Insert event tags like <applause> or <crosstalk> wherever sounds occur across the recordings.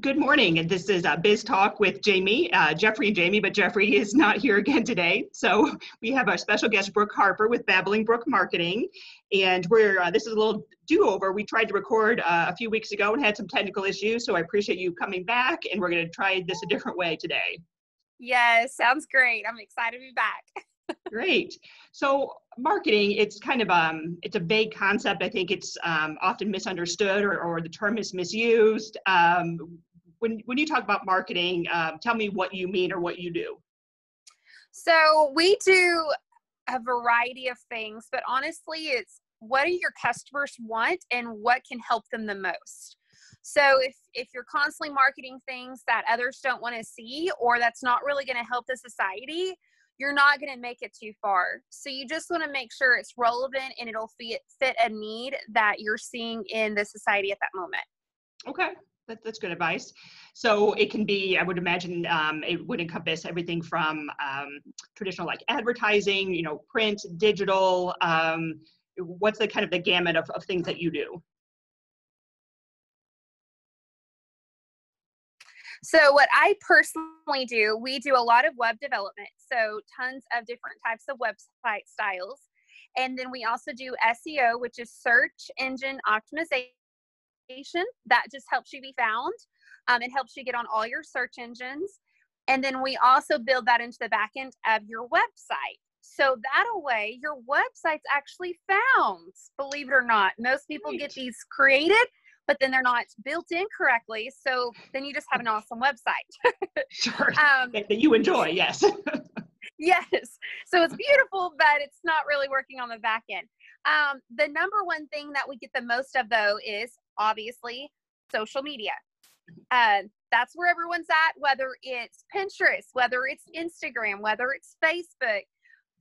Good morning. This is uh, Biz Talk with Jamie, uh, Jeffrey and Jamie, but Jeffrey is not here again today. So we have our special guest, Brook Harper with Babbling Brook Marketing. And we're, uh, this is a little do-over. We tried to record uh, a few weeks ago and had some technical issues. So I appreciate you coming back and we're gonna try this a different way today. Yes, sounds great. I'm excited to be back. <laughs> Great. So marketing, it's kind of um, it's a vague concept. I think it's um, often misunderstood or, or the term is misused. Um, when when you talk about marketing, um, tell me what you mean or what you do. So we do a variety of things, but honestly, it's what do your customers want and what can help them the most. So if if you're constantly marketing things that others don't want to see or that's not really going to help the society, you're not going to make it too far. So you just want to make sure it's relevant and it'll fit fit a need that you're seeing in the society at that moment. Okay. That, that's good advice. So it can be, I would imagine, um, it would encompass everything from um, traditional like advertising, you know, print, digital. Um, what's the kind of the gamut of, of things that you do? So, what I personally do, we do a lot of web development. So, tons of different types of website styles. And then we also do SEO, which is search engine optimization. That just helps you be found. Um, it helps you get on all your search engines. And then we also build that into the back end of your website. So that way, your website's actually found, believe it or not. Most people get these created but then they're not built in correctly. So then you just have an awesome website. <laughs> sure. Um, that you enjoy, yes. <laughs> yes. So it's beautiful, but it's not really working on the back end. Um, the number one thing that we get the most of, though, is obviously social media. Uh, that's where everyone's at, whether it's Pinterest, whether it's Instagram, whether it's Facebook.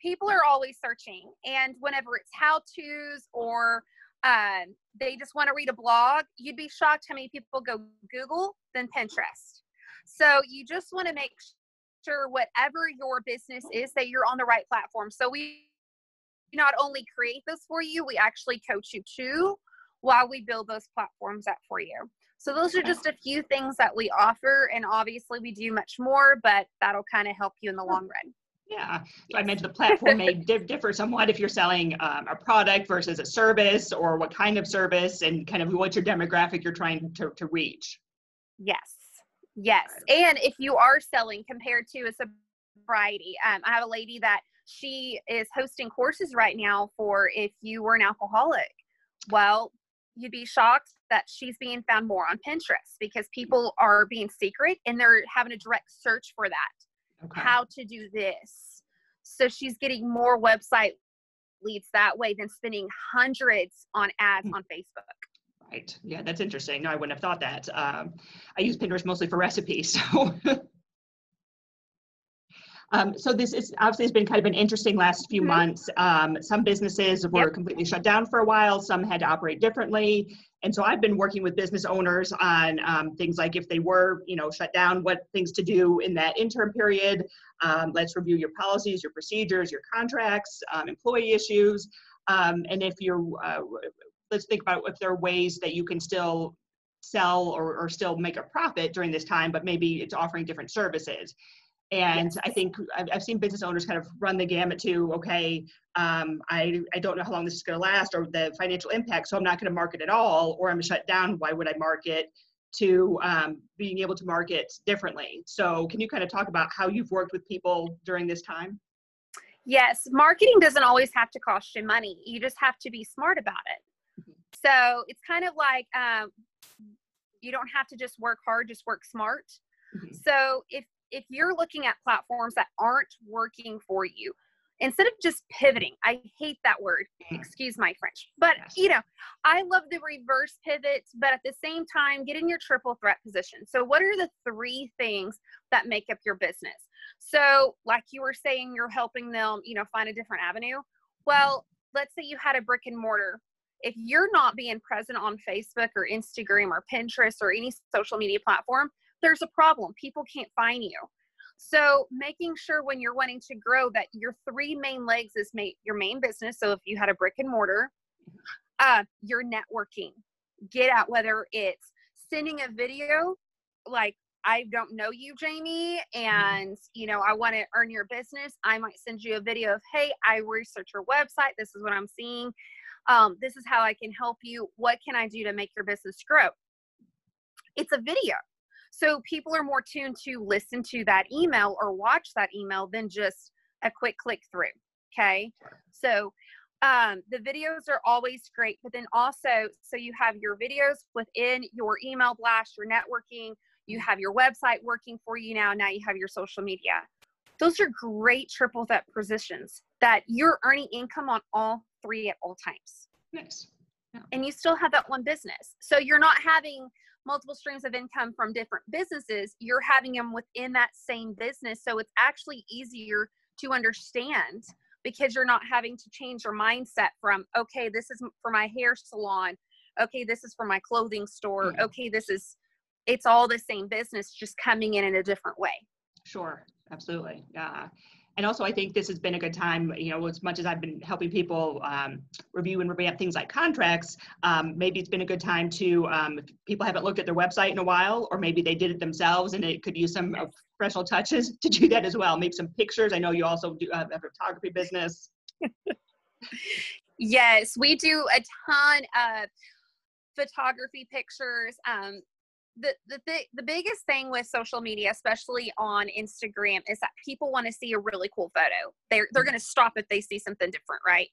People are always searching. And whenever it's how to's or um, they just want to read a blog, you'd be shocked how many people go Google than Pinterest. So you just want to make sure whatever your business is that you're on the right platform. So we not only create this for you, we actually coach you too while we build those platforms up for you. So those are just a few things that we offer and obviously we do much more, but that'll kind of help you in the long run. Yeah, so I mentioned the platform may <laughs> differ somewhat if you're selling um, a product versus a service or what kind of service and kind of what your demographic you're trying to, to reach. Yes, yes. And if you are selling compared to a sobriety, um, I have a lady that she is hosting courses right now for if you were an alcoholic. Well, you'd be shocked that she's being found more on Pinterest because people are being secret and they're having a direct search for that okay. how to do this. So she's getting more website leads that way than spending hundreds on ads hmm. on Facebook. Right. Yeah, that's interesting. No, I wouldn't have thought that. Um, I use Pinterest mostly for recipes, <laughs> so Um, so this is obviously has been kind of an interesting last few months. Um, some businesses were yep. completely shut down for a while. Some had to operate differently. And so I've been working with business owners on um, things like if they were, you know, shut down, what things to do in that interim period. Um, let's review your policies, your procedures, your contracts, um, employee issues, um, and if you're, uh, let's think about if there are ways that you can still sell or, or still make a profit during this time, but maybe it's offering different services. And. I think I've, I've, seen business owners kind of run the gamut to, okay, um, I, I don't know how long this is going to last or the financial impact, so I'm not going to market at all, or I'm shut down. Why would I market? To um, being able to market differently. So, can you kind of talk about how you've worked with people during this time? Yes, marketing doesn't always have to cost you money. You just have to be smart about it. Mm-hmm. So, it's kind of like um, you don't have to just work hard, just work smart. Mm-hmm. So, if if you're looking at platforms that aren't working for you, instead of just pivoting, I hate that word, mm. excuse my French, but you know, I love the reverse pivots, but at the same time, get in your triple threat position. So, what are the three things that make up your business? So, like you were saying, you're helping them, you know, find a different avenue. Well, let's say you had a brick and mortar. If you're not being present on Facebook or Instagram or Pinterest or any social media platform, there's a problem. People can't find you. So making sure when you're wanting to grow that your three main legs is your main business. So if you had a brick and mortar, uh, your networking, get out whether it's sending a video like I don't know you, Jamie, and you know, I want to earn your business. I might send you a video of, hey, I research your website. This is what I'm seeing. Um, this is how I can help you. What can I do to make your business grow? It's a video. So people are more tuned to listen to that email or watch that email than just a quick click through. Okay. So um, the videos are always great, but then also, so you have your videos within your email blast, your networking, you have your website working for you now. Now you have your social media. Those are great triple threat positions that you're earning income on all three at all times. Nice. Yeah. And you still have that one business. So you're not having multiple streams of income from different businesses, you're having them within that same business. So it's actually easier to understand because you're not having to change your mindset from, okay, this is for my hair salon. Okay, this is for my clothing store. Yeah. Okay, this is, it's all the same business, just coming in in a different way. Sure, absolutely. Yeah and also I think this has been a good time, you know, as much as I've been helping people um, review and revamp things like contracts, um, maybe it's been a good time to, um, if people haven't looked at their website in a while, or maybe they did it themselves and it could use some uh, professional touches to do that as well. Maybe some pictures. I know you also do have a photography business. <laughs> yes, we do a ton of photography pictures. Um, the the th- the biggest thing with social media, especially on Instagram, is that people want to see a really cool photo. They're they're going to stop if they see something different, right?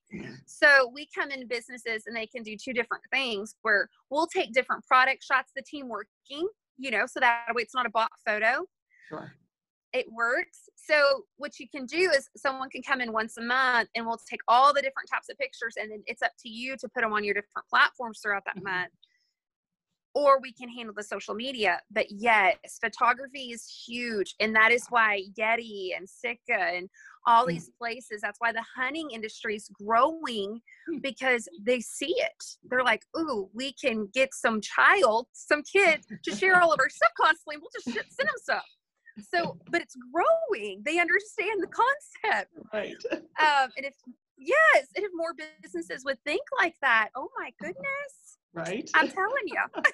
So we come in businesses and they can do two different things where we'll take different product shots, the team working, you know, so that way it's not a bot photo. Sure. It works. So what you can do is someone can come in once a month and we'll take all the different types of pictures and then it's up to you to put them on your different platforms throughout that mm-hmm. month or we can handle the social media. But yes, photography is huge. And that is why Yeti and Sitka and all these mm. places, that's why the hunting industry is growing hmm. because they see it. They're like, ooh, we can get some child, some kid to share all of our stuff constantly. We'll just send them stuff. So, but it's growing. They understand the concept. Right. Um, and if, yes, and if more businesses would think like that, oh my goodness right? I'm telling you, <laughs> it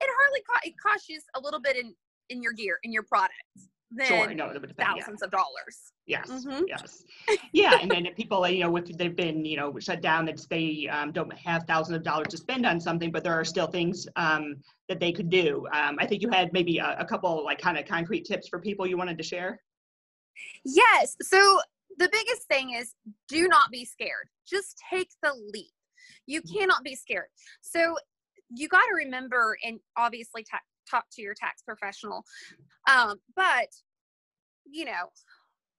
hardly co- it costs you a little bit in in your gear in your products than sure, no, thousands yeah. of dollars. Yes, mm-hmm. yes, yeah. And then people, you know, if they've been, you know, shut down, it's they um, don't have thousands of dollars to spend on something, but there are still things um, that they could do. Um, I think you had maybe a, a couple like kind of concrete tips for people you wanted to share. Yes. So the biggest thing is do not be scared. Just take the leap. You cannot be scared. So you got to remember and obviously ta- talk to your tax professional. Um, but, you know,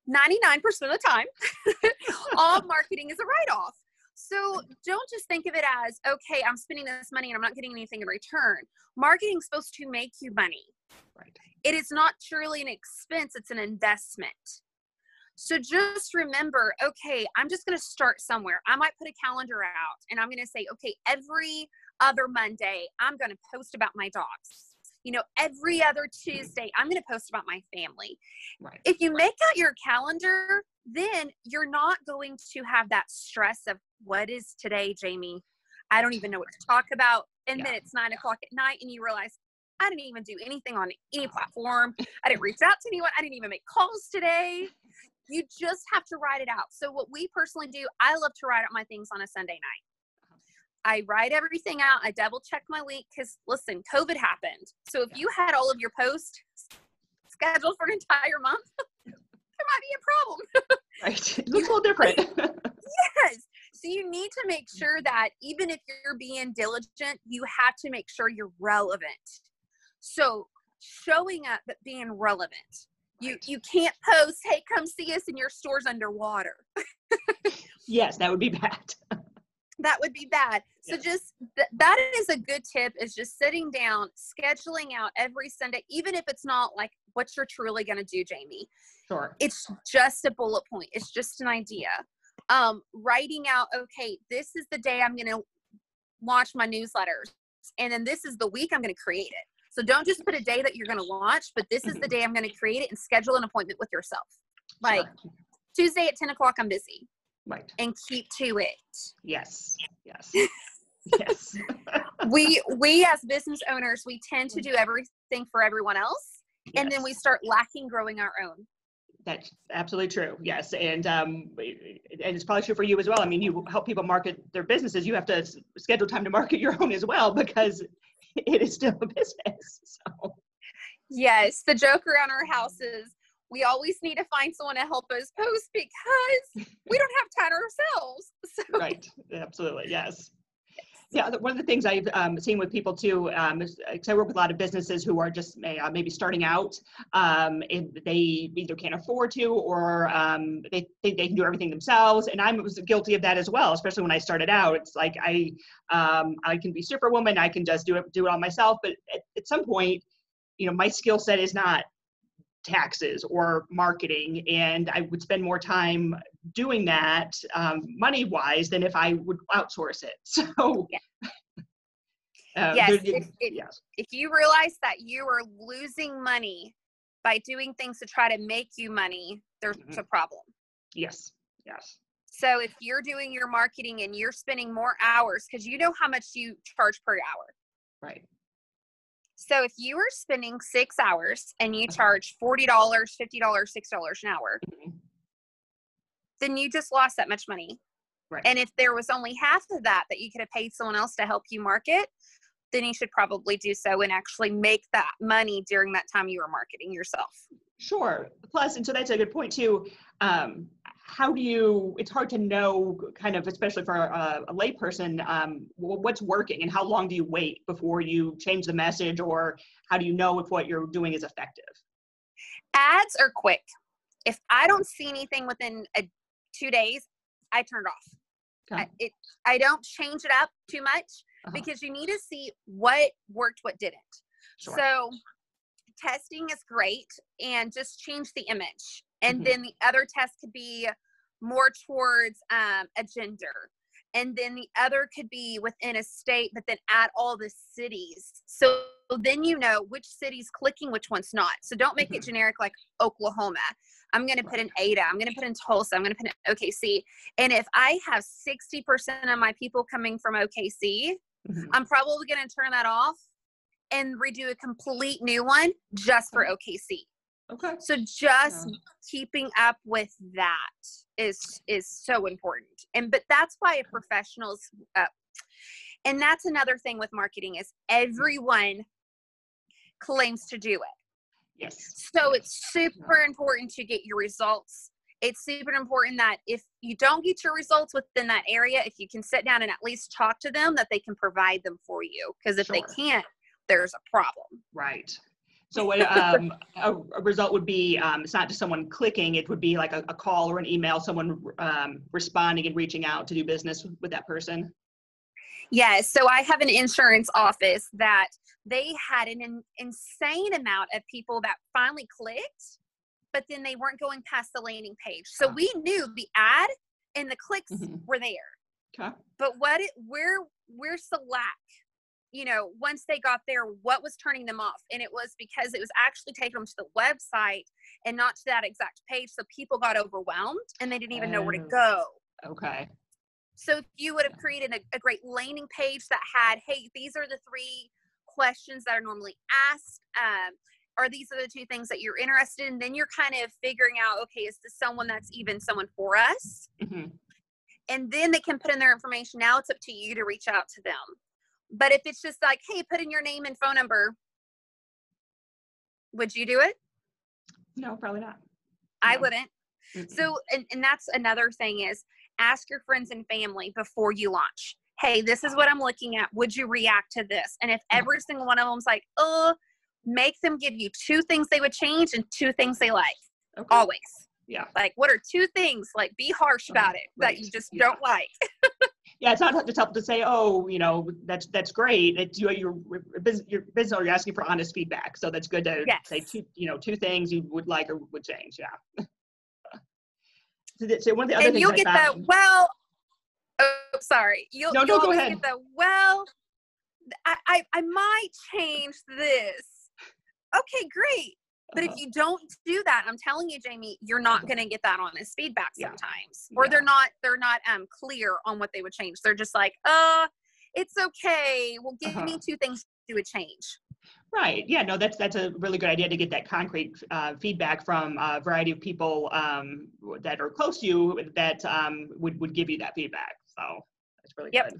99% of the time, <laughs> all <laughs> marketing is a write off. So don't just think of it as, okay, I'm spending this money and I'm not getting anything in return. Marketing is supposed to make you money. Right. It is not truly an expense, it's an investment. So just remember, okay, I'm just going to start somewhere. I might put a calendar out and I'm going to say, okay, every other Monday, I'm going to post about my dogs. You know, every other Tuesday, I'm going to post about my family. Right. If you make out your calendar, then you're not going to have that stress of what is today, Jamie? I don't even know what to talk about. And yeah. then it's nine o'clock at night and you realize, I didn't even do anything on any platform. I didn't reach out to anyone. I didn't even make calls today. You just have to write it out. So what we personally do, I love to write out my things on a Sunday night. I write everything out. I double check my week because listen, COVID happened. So if you had all of your posts scheduled for an entire month, <laughs> there might be a problem. <laughs> right. It looks a little different. <laughs> yes. So you need to make sure that even if you're being diligent, you have to make sure you're relevant. So showing up but being relevant. You you can't post, "Hey, come see us," and your store's underwater. <laughs> yes, that would be bad. <laughs> that would be bad. So yes. just th- that is a good tip is just sitting down, scheduling out every Sunday, even if it's not like what you're truly going to do, Jamie. Sure. It's just a bullet point. It's just an idea. Um, writing out, okay, this is the day I'm going to launch my newsletters, and then this is the week I'm going to create it. So don't just put a day that you're going to launch, but this is the day I'm going to create it and schedule an appointment with yourself. Like sure. Tuesday at 10 o'clock, I'm busy. Right. And keep to it. Yes. Yes. <laughs> Yes. <laughs> we we as business owners we tend to do everything for everyone else and then we start lacking growing our own That's absolutely true. Yes, and um, and it's probably true for you as well. I mean, you help people market their businesses. You have to schedule time to market your own as well because it is still a business. <laughs> So yes the joke around our house is we always need to find someone to help us post because we don't have time ourselves <laughs> so right, absolutely, yes. Yeah, one of the things I've um, seen with people too, um, is, uh, I work with a lot of businesses who are just uh, maybe starting out, um, they either can't afford to or um, they think they can do everything themselves. And I was guilty of that as well, especially when I started out. It's like I um, I can be superwoman, I can just do it do it all myself. But at, at some point, you know, my skill set is not taxes or marketing, and I would spend more time doing that um, money wise than if I would outsource it. <laughs> So. Uh, Yes, there- if- yes. if you realize that you are losing money by doing things to try to make you money there's Mhm. a problem Yes. Yes. so if you're doing your marketing and you're spending more hours because you know how much you charge per hour Right. So if you are spending six hours and you Uh-huh. charge forty dollars, fifty dollars, six dollars an hour, Mhm. then you just lost that much money. Right. And if there was only half of that that you could have paid someone else to help you market, then you should probably do so and actually make that money during that time you were marketing yourself. Sure. Plus, and so that's a good point too. Um, how do you? It's hard to know, kind of, especially for a, a layperson, um, wh- what's working and how long do you wait before you change the message, or how do you know if what you're doing is effective? Ads are quick. If I don't see anything within a, two days, I turn it off. Okay. I, it, I don't change it up too much Uh-huh. because you need to see what worked, what didn't. Sure. So testing is great and just change the image. And Mhm. then the other test could be more towards um, a gender. And then the other could be within a state, but then add all the cities. So then you know which city's clicking, which one's not. So don't make it Mhm. generic like Oklahoma. I'm going to put in Ada. I'm going to put in Tulsa. I'm going to put in OKC. And if I have 60% of my people coming from OKC, Mhm. I'm probably going to turn that off and redo a complete new one just for OKC. Okay. So just keeping up with that is is so important. And but that's why professionals uh, and that's another thing with marketing is everyone claims to do it. Yes. So it's super important to get your results. It's super important that if you don't get your results within that area, if you can sit down and at least talk to them, that they can provide them for you. Because if they can't, there's a problem. Right. So what um, a, a result would be, um, it's not just someone clicking, it would be like a, a call or an email, someone um, responding and reaching out to do business with that person. Yes. So I have an insurance office that they had an in, insane amount of people that finally clicked, but then they weren't going past the landing page. So we knew the ad and the clicks Mhm. were there. Okay. but what it where where's the lack you know once they got there what was turning them off and it was because it was actually taking them to the website and not to that exact page so people got overwhelmed and they didn't even know where to Oh. go Okay. so if you would have created a, a great landing page that had hey these are the three questions that are normally asked um, or these are the two things that you're interested in then you're kind of figuring out okay is this someone that's even someone for us hmm and then they can put in their information. Now it's up to you to reach out to them. But if it's just like, hey, put in your name and phone number, would you do it? No, probably not. I No. wouldn't. Mm-mm. So, and, and that's another thing is ask your friends and family before you launch. Hey, this is what I'm looking at. Would you react to this? And if Yeah. every single one of them's like, oh, make them give you two things they would change and two things they like. okay. Always. Yeah. Like, what are two things? Like, be harsh about it that you just Yeah. don't like. <laughs> Yeah, it's not just helpful to say, oh, you know, that's that's great. It's you, your your business owner, you're asking for honest feedback, so that's good to Yes. say two, you know, two things you would like or would change. Yeah. <laughs> so, that- so one of the other and things you'll I get found- well oh sorry you'll, No, no, you'll go ahead. get the well I, I i might change this okay great but Uh-huh. if you don't do that i'm telling you jamie you're not going to get that honest feedback Yeah. sometimes or Yeah. they're not they're not um clear on what they would change they're just like uh it's okay. Well, give Uh-huh. me two things to do a change. Right. Yeah. No, that's that's a really good idea to get that concrete uh, feedback from a variety of people um, that are close to you that um, would would give you that feedback. So that's really Yep.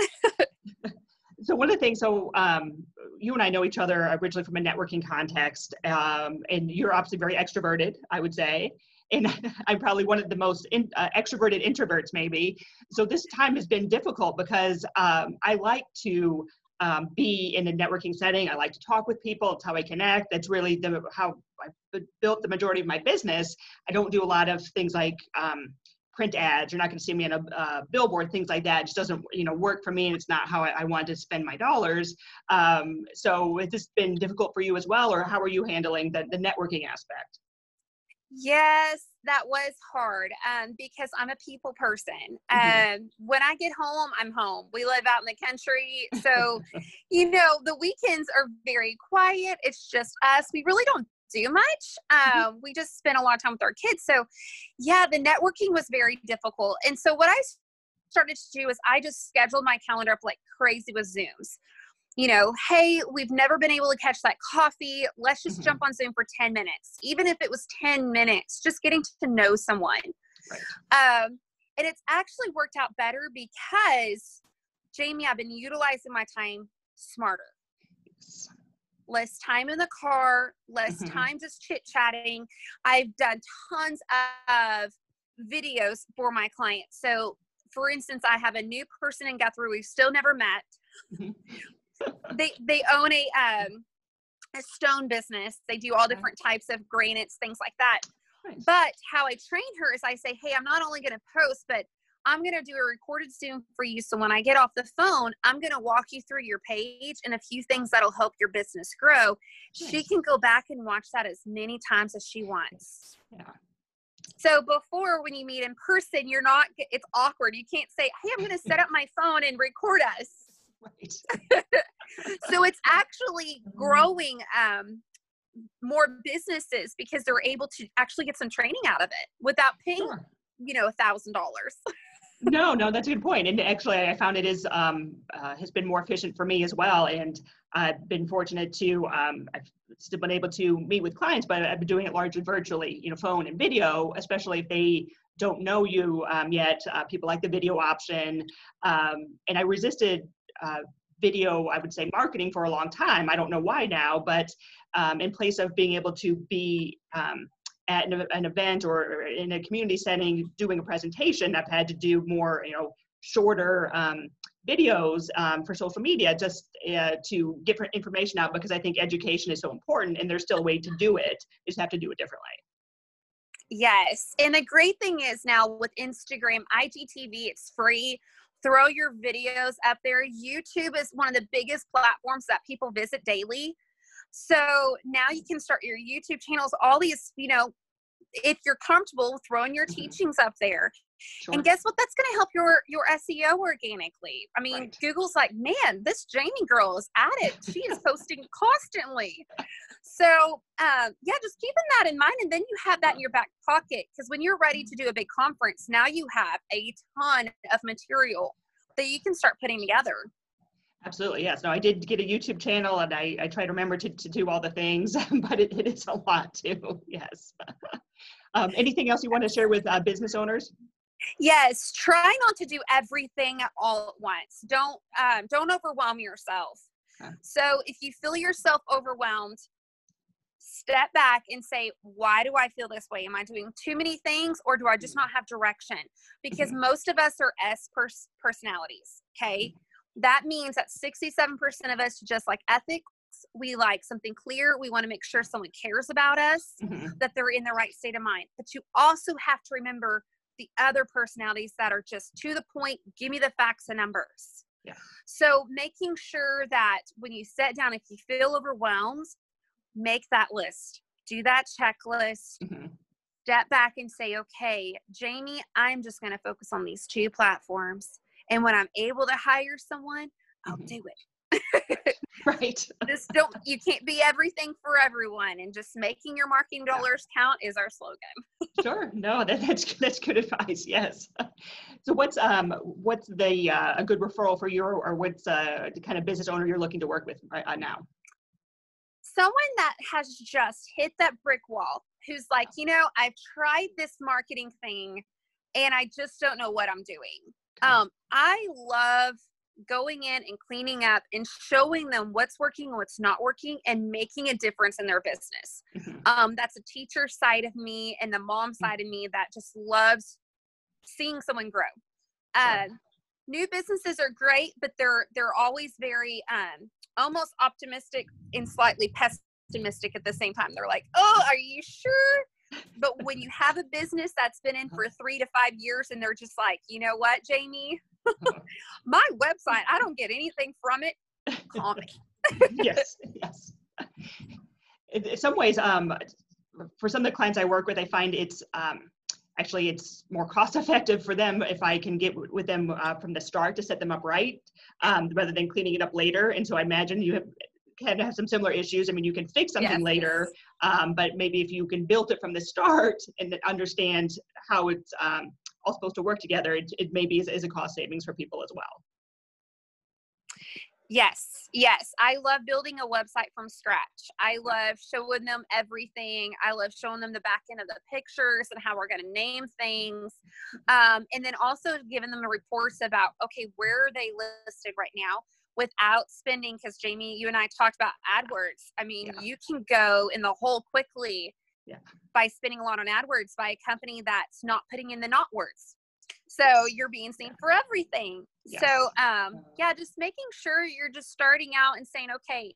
good. <laughs> so one of the things, so um, you and I know each other originally from a networking context, um, and you're obviously very extroverted, I would say. And <laughs> I'm probably one of the most in, uh, extroverted introverts, maybe. So this time has been difficult because um, I like to um, be in a networking setting. I like to talk with people. It's how I connect. That's really the, how I built the majority of my business. I don't do a lot of things like um, print ads. You're not going to see me on a uh, billboard, things like that. It just doesn't, you know, work for me, and it's not how I, I want to spend my dollars. Um, so has this been difficult for you as well, or how are you handling the, the networking aspect? Yes, that was hard um, because I'm a people person. Mhm. Um, when I get home, I'm home. We live out in the country. So, <laughs> you know, the weekends are very quiet. It's just us. We really don't do much. Um, we just spend a lot of time with our kids. So, yeah, the networking was very difficult. And so, what I started to do is I just scheduled my calendar up like crazy with Zooms. You know, hey, we've never been able to catch that coffee. Let's just Mhm. jump on Zoom for 10 minutes, even if it was 10 minutes, just getting to know someone. Um, and it's actually worked out better because, Jamie, I've been utilizing my time smarter less time in the car, less Mhm. time just chit chatting. I've done tons of videos for my clients. So, for instance, I have a new person in Guthrie we've still never met. Mhm. <laughs> they they own a um a stone business. They do all different types of granites, things like that. But how I train her is I say, hey, I'm not only going to post, but I'm going to do a recorded Zoom for you. So when I get off the phone, I'm going to walk you through your page and a few things that'll help your business grow. She can go back and watch that as many times as she wants. Yeah. So before, when you meet in person, you're not, it's awkward. You can't say, hey, I'm going to set up my phone and record us. <laughs> Right. <laughs> so it's actually growing um, more businesses because they're able to actually get some training out of it without paying Sure. you know a thousand dollars <laughs> no, no, that's a good point. And actually, I found it is um, uh, has been more efficient for me as well. And I've been fortunate to um, I've still been able to meet with clients, but I've been doing it largely virtually, you know, phone and video, especially if they don't know you um, yet. Uh, people like the video option, um, and I resisted. Uh, video i would say marketing for a long time i don't know why now but um, in place of being able to be um, at an, an event or in a community setting doing a presentation i've had to do more you know shorter um, videos um, for social media just uh, to get information out because i think education is so important and there's still a way to do it. You just have to do it differently. Yes. And the great thing is now with instagram igtv it's free. Throw your videos up there. Youtube is one of the biggest platforms that people visit daily so now you can start your youtube channels all these you know if you're comfortable throwing your Mhm. teachings up there sure. And guess what? That's going to help your your SEO organically. I mean, Right. Google's like, man, this Jamie girl is at it. She is posting <laughs> constantly. So um, yeah, just keeping that in mind, and then you have that in your back pocket because when you're ready to do a big conference, now you have a ton of material that you can start putting together. Absolutely, yes. No, I did get a YouTube channel and I, I try to remember to, to do all the things, <laughs> but it, it is a lot too. <laughs> Yes. <laughs> um, anything else you want to share with uh, business owners? Yes, try not to do everything all at once. Don't um, don't overwhelm yourself. Okay. So if you feel yourself overwhelmed, step back and say, why do I feel this way? Am I doing too many things or do I just not have direction? Because most of us are S pers- personalities. Okay. That means that 67% of us just like ethics. We like something clear. We want to make sure someone cares about us, Mhm. that they're in the right state of mind. But you also have to remember the other personalities that are just to the point, give me the facts and numbers. Yeah. So making sure that when you sit down, if you feel overwhelmed, make that list, do that checklist, Mhm. step back and say, okay, Jamie, I'm just going to focus on these two platforms. And when I'm able to hire someone, I'll Mhm. do it. <laughs> Right. Just don't, you can't be everything for everyone. And just making your marketing dollars count is our slogan. Sure. No, that, that's that's good advice. Yes. So what's um what's the uh, a good referral for you, or what's uh, the kind of business owner you're looking to work with right uh, now? Someone that has just hit that brick wall, who's like, you know, I've tried this marketing thing, and I just don't know what I'm doing. Um, I love going in and cleaning up and showing them what's working and what's not working and making a difference in their business. Mm-hmm. Um, that's a teacher side of me and the mom mm. side of me that just loves seeing someone grow. Uh, new businesses are great, but they're they're always very um, almost optimistic and slightly pessimistic at the same time. They're like, "Oh, are you sure?" But when you have a business that's been in for three to five years and they're just like, you know what, Jamie, <laughs> my website, I don't get anything from it. Call me. yes, yes. In, in, some ways, um, for some of the clients I work with, I find it's um, actually it's more cost effective for them if I can get with them uh, from the start to set them up right, um, rather than cleaning it up later. And so I imagine you have, can have some similar issues. I mean, you can fix something yes, later, yes. Um, but maybe if you can build it from the start and understand how it's um, all supposed to work together, it, it maybe is, is a cost savings for people as well. Yes, yes. I love building a website from scratch. I love showing them everything. I love showing them the back end of the pictures and how we're going to name things. Um, and then also giving them the reports about, okay, where are they listed right now without spending? Because Jamie, you and I talked about AdWords. I mean, yeah. you can go in the hole quickly yeah. by spending a lot on AdWords by a company that's not putting in the not words. So you're being seen for everything. Yes. So um, yeah, just making sure you're just starting out and saying, okay,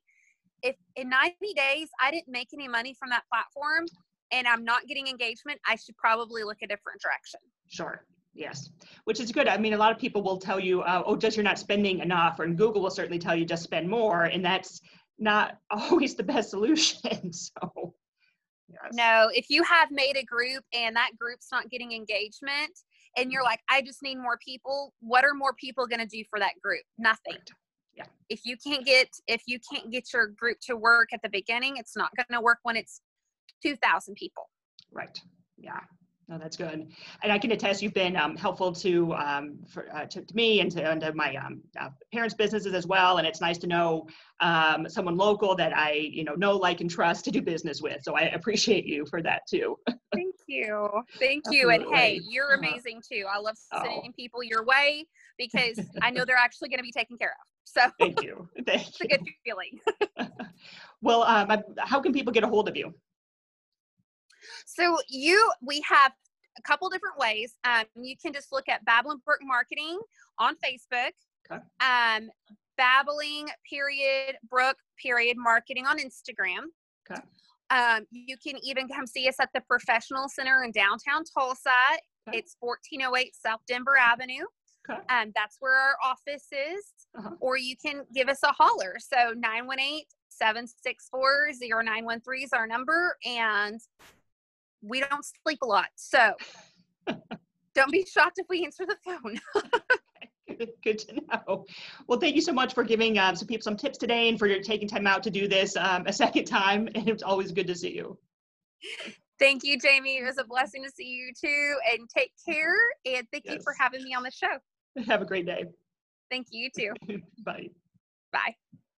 if in 90 days I didn't make any money from that platform and I'm not getting engagement, I should probably look a different direction. Sure. Yes, which is good. I mean, a lot of people will tell you, uh, oh, just you're not spending enough, or and Google will certainly tell you just spend more, and that's not <laughs> always the best solution. <laughs> So Yes. No, if you have made a group and that group's not getting engagement and you're like, I just need more people, what are more people going to do for that group? Nothing. Right. Yeah. If you can't get if you can't get your group to work at the beginning, it's not going to work when it's 2000 people. Right. Yeah. No, that's good. And I can attest you've been um, helpful to, um, for, uh, to, to, me and to, and to my um, uh, parents' businesses as well. And it's nice to know um, someone local that I, you know, know, like, and trust to do business with. So I appreciate you for that too. <laughs> Thank you. Thank you. And hey, you're uh-huh. amazing too. I love oh. sending oh. people your way because <laughs> I know they're actually going to be taken care of. So thank you. <laughs> Thank it's you. a good feeling. well, um, how can people get a hold of you? So you, we have a couple different ways. Um, you can just look at Babbling Brook Marketing on Facebook. Okay. Um, Babbling period Brook period marketing on Instagram. Okay. Um, you can even come see us at the Professional Center in downtown Tulsa. Okay. It's 1408 South Denver Avenue. Okay. Um, that's where our office is. Uh-huh. Or you can give us a holler. So 918 764 0913 is our number. And we don't sleep a lot. So don't be shocked if we answer the phone. <laughs> Good to know. Well, thank you so much for giving uh, some people some tips today and for your taking time out to do this um, a second time. And it's always good to see you. Thank you, Jamie. It was a blessing to see you too. And take care. And thank yes. you for having me on the show. Have a great day. Thank you, you <laughs> too. Bye. Bye.